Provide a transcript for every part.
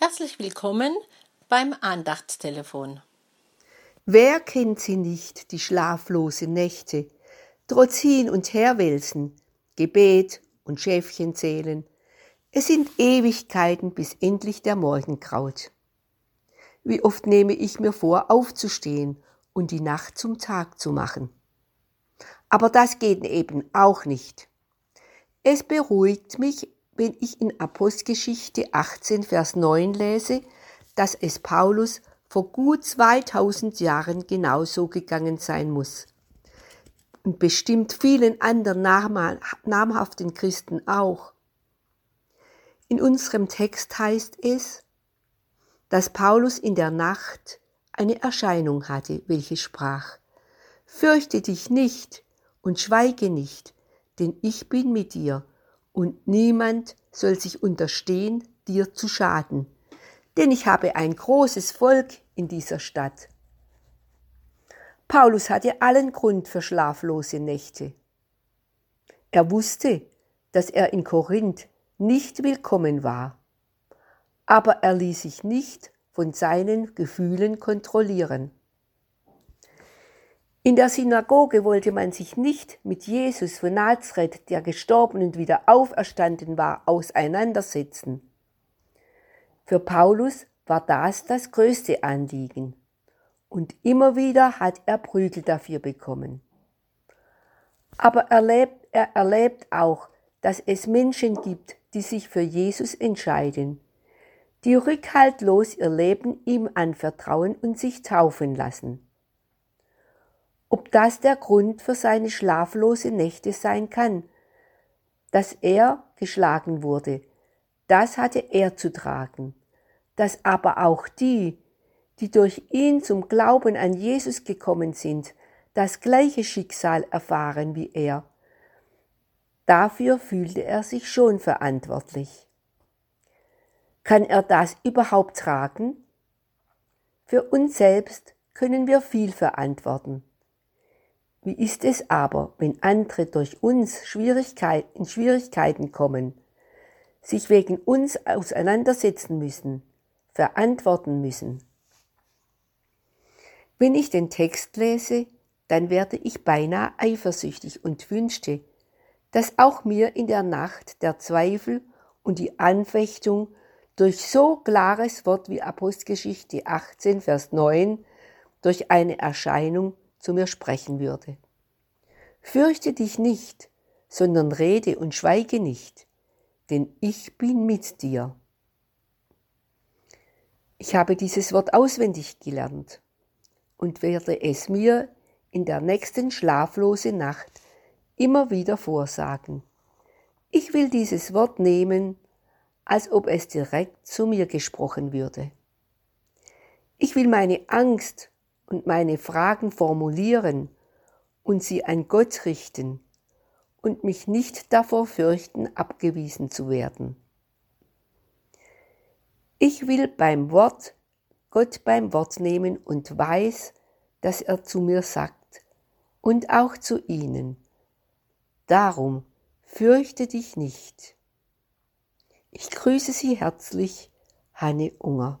Herzlich willkommen beim Andachtstelefon. Wer kennt sie nicht, die schlaflose Nächte, trotz hin und herwälzen, Gebet und Schäfchen zählen. Es sind Ewigkeiten, bis endlich der Morgen graut. Wie oft nehme ich mir vor, aufzustehen und die Nacht zum Tag zu machen. Aber das geht eben auch nicht. Es beruhigt mich, wenn ich in Apostelgeschichte 18, Vers 9 lese, dass es Paulus vor gut 2000 Jahren genauso gegangen sein muss. Und bestimmt vielen anderen namhaften Christen auch. In unserem Text heißt es, dass Paulus in der Nacht eine Erscheinung hatte, welche sprach, Fürchte dich nicht und schweige nicht, denn ich bin mit dir und niemand soll sich unterstehen, dir zu schaden, denn ich habe ein großes Volk in dieser Stadt. Paulus hatte allen Grund für schlaflose Nächte. Er wusste, dass er in Korinth nicht willkommen war, aber er ließ sich nicht von seinen Gefühlen kontrollieren. In der Synagoge wollte man sich nicht mit Jesus von Nazareth, der gestorben und wieder auferstanden war, auseinandersetzen. Für Paulus war das das größte Anliegen. Und immer wieder hat er Prügel dafür bekommen. Aber er erlebt, er erlebt auch, dass es Menschen gibt, die sich für Jesus entscheiden, die rückhaltlos ihr Leben ihm anvertrauen und sich taufen lassen. Ob das der Grund für seine schlaflose Nächte sein kann, dass er geschlagen wurde, das hatte er zu tragen, dass aber auch die, die durch ihn zum Glauben an Jesus gekommen sind, das gleiche Schicksal erfahren wie er. Dafür fühlte er sich schon verantwortlich. Kann er das überhaupt tragen? Für uns selbst können wir viel verantworten. Wie ist es aber, wenn andere durch uns Schwierigkeit, in Schwierigkeiten kommen, sich wegen uns auseinandersetzen müssen, verantworten müssen? Wenn ich den Text lese, dann werde ich beinahe eifersüchtig und wünschte, dass auch mir in der Nacht der Zweifel und die Anfechtung durch so klares Wort wie Apostelgeschichte 18, Vers 9, durch eine Erscheinung zu mir sprechen würde. Fürchte dich nicht, sondern rede und schweige nicht, denn ich bin mit dir. Ich habe dieses Wort auswendig gelernt und werde es mir in der nächsten schlaflose Nacht immer wieder vorsagen. Ich will dieses Wort nehmen, als ob es direkt zu mir gesprochen würde. Ich will meine Angst und meine Fragen formulieren und sie an Gott richten und mich nicht davor fürchten, abgewiesen zu werden. Ich will beim Wort Gott beim Wort nehmen und weiß, dass er zu mir sagt und auch zu ihnen. Darum fürchte dich nicht. Ich grüße Sie herzlich, Hanne Unger.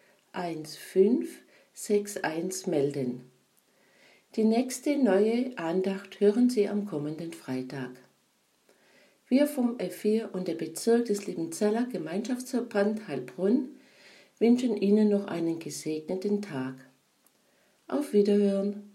01523361561 melden. Die nächste neue Andacht hören Sie am kommenden Freitag. Wir vom F4 und der Bezirk des Liebenzeller Gemeinschaftsverband Heilbrunn wünschen Ihnen noch einen gesegneten Tag. Auf Wiederhören!